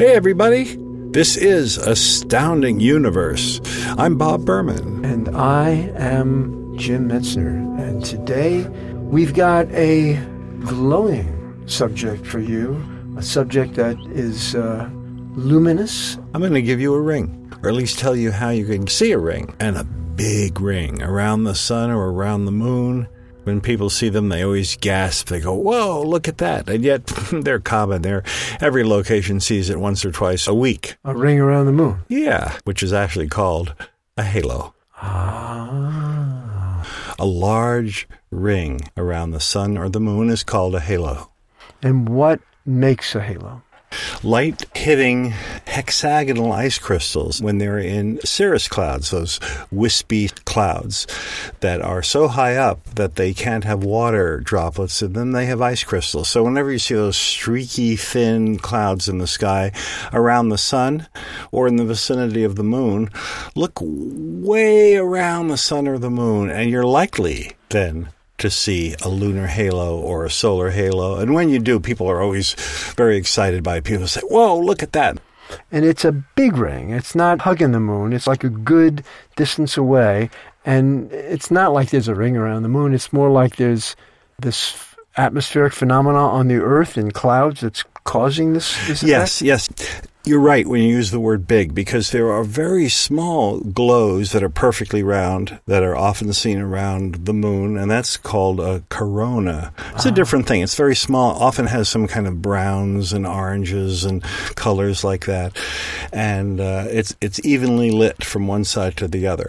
Hey, everybody. This is Astounding Universe. I'm Bob Berman. And I am Jim Metzner. And today we've got a glowing subject for you, a subject that is uh, luminous. I'm going to give you a ring, or at least tell you how you can see a ring, and a big ring around the sun or around the moon. When people see them, they always gasp. They go, "Whoa, look at that!" And yet, they're common. They're every location sees it once or twice a week. A ring around the moon. Yeah, which is actually called a halo. Ah. A large ring around the sun or the moon is called a halo. And what makes a halo? Light hitting hexagonal ice crystals when they're in cirrus clouds, those wispy clouds that are so high up that they can't have water droplets and then they have ice crystals. So whenever you see those streaky, thin clouds in the sky around the sun or in the vicinity of the moon, look way around the sun or the moon and you're likely then to see a lunar halo or a solar halo. And when you do, people are always very excited by it. People say, Whoa, look at that. And it's a big ring. It's not hugging the moon. It's like a good distance away. And it's not like there's a ring around the moon. It's more like there's this atmospheric phenomena on the Earth in clouds that's causing this. this yes, yes. You're right when you use the word big because there are very small glows that are perfectly round that are often seen around the moon, and that's called a corona. It's a different thing. It's very small, often has some kind of browns and oranges and colors like that, and uh, it's it's evenly lit from one side to the other.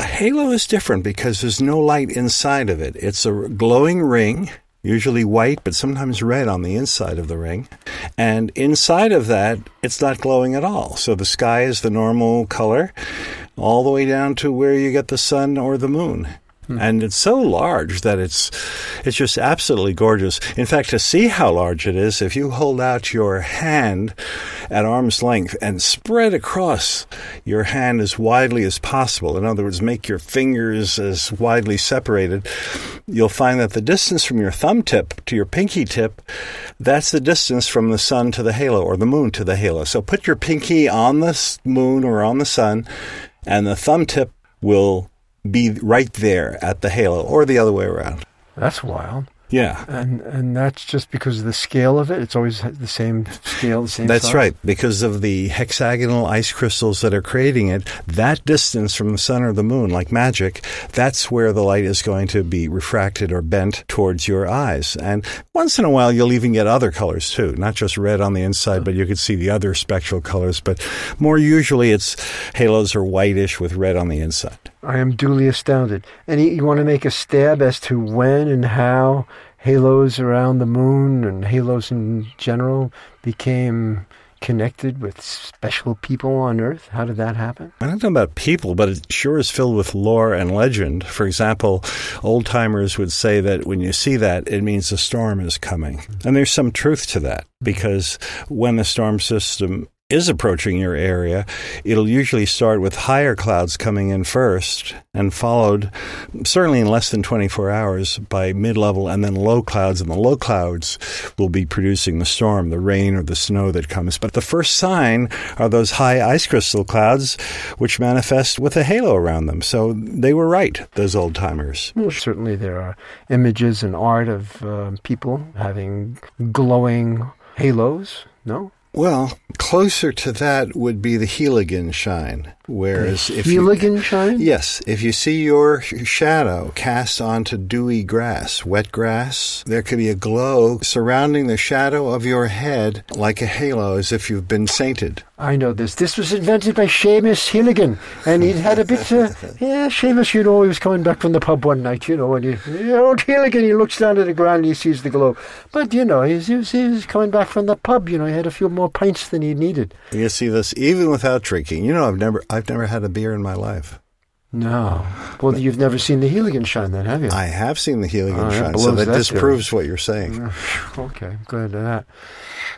A halo is different because there's no light inside of it. It's a glowing ring usually white, but sometimes red on the inside of the ring. And inside of that, it's not glowing at all. So the sky is the normal color, all the way down to where you get the sun or the moon. Hmm. And it's so large that it's it's just absolutely gorgeous. In fact, to see how large it is, if you hold out your hand at arm's length and spread across your hand as widely as possible, in other words, make your fingers as widely separated, you'll find that the distance from your thumb tip to your pinky tip, that's the distance from the sun to the halo or the moon to the halo. So put your pinky on the moon or on the sun, and the thumb tip will be right there at the halo or the other way around. That's wild. Yeah. And and that's just because of the scale of it. It's always the same scale, the same That's size? right. Because of the hexagonal ice crystals that are creating it, that distance from the sun or the moon, like magic, that's where the light is going to be refracted or bent towards your eyes. And once in a while, you'll even get other colors too, not just red on the inside, but you could see the other spectral colors. But more usually, it's halos are whitish with red on the inside. I am duly astounded. And you, you want to make a stab as to when and how halos around the moon and halos in general became connected with special people on Earth? How did that happen? I don't know about people, but it sure is filled with lore and legend. For example, old timers would say that when you see that, it means a storm is coming. And there's some truth to that because when the storm system is approaching your area, it'll usually start with higher clouds coming in first and followed, certainly in less than 24 hours, by mid level and then low clouds. And the low clouds will be producing the storm, the rain or the snow that comes. But the first sign are those high ice crystal clouds, which manifest with a halo around them. So they were right, those old timers. Well, certainly there are images and art of uh, people having glowing halos, no? Well, closer to that would be the Heiligenschein. Whereas if you, shine? Yes, if you see your shadow cast onto dewy grass, wet grass, there could be a glow surrounding the shadow of your head like a halo as if you've been sainted. I know this. This was invented by Seamus Heiligen, and he'd had a bit. Uh, yeah, Seamus, you know, he was coming back from the pub one night, you know, and he, old Heiligen, he looks down at the ground and he sees the glow. But you know, he was, he was, he was coming back from the pub. You know, he had a few more pints than he needed. You see this even without drinking. You know, I've never, I've never had a beer in my life. No. Well, you've never seen the Heiligenschein, then, have you? I have seen the Heiligen Oh, so that that disproves what you're saying. Okay, glad to that.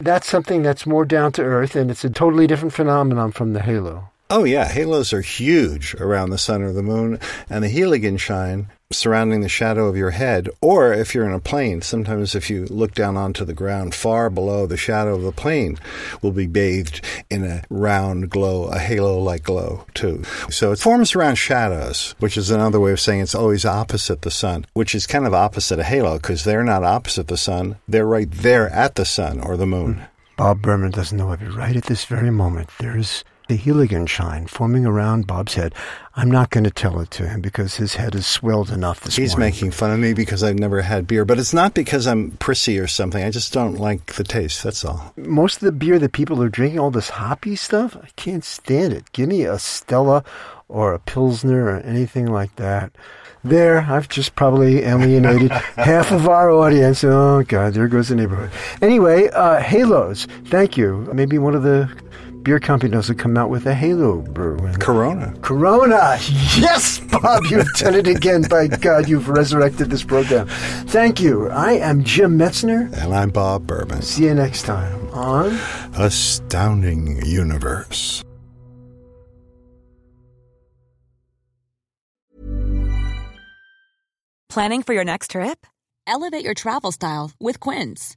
That's something that's more down to earth, and it's a totally different phenomenon from the halo. Oh yeah, halos are huge around the sun or the moon, and the Heiligenschein surrounding the shadow of your head. Or if you're in a plane, sometimes if you look down onto the ground far below the shadow of the plane, will be bathed in a round glow, a halo-like glow too. So it forms around shadows, which is another way of saying it's always opposite the sun, which is kind of opposite a halo because they're not opposite the sun; they're right there at the sun or the moon. Hmm. Bob Berman doesn't know it. Right at this very moment, there's the Heiligenschein forming around Bob's head. I'm not going to tell it to him because his head is swelled enough this He's morning. making fun of me because I've never had beer, but it's not because I'm prissy or something. I just don't like the taste. That's all. Most of the beer that people are drinking, all this hoppy stuff, I can't stand it. Give me a Stella or a Pilsner or anything like that. There, I've just probably alienated half of our audience. Oh, God, there goes the neighborhood. Anyway, uh, Halos. Thank you. Maybe one of the beer company doesn't come out with a Halo brew. And Corona. Corona. Yes, Bob, you've done it again. By God, you've resurrected this program. Thank you. I am Jim Metzner. And I'm Bob Berman. See you next time on Astounding Universe. Planning for your next trip? Elevate your travel style with Quince.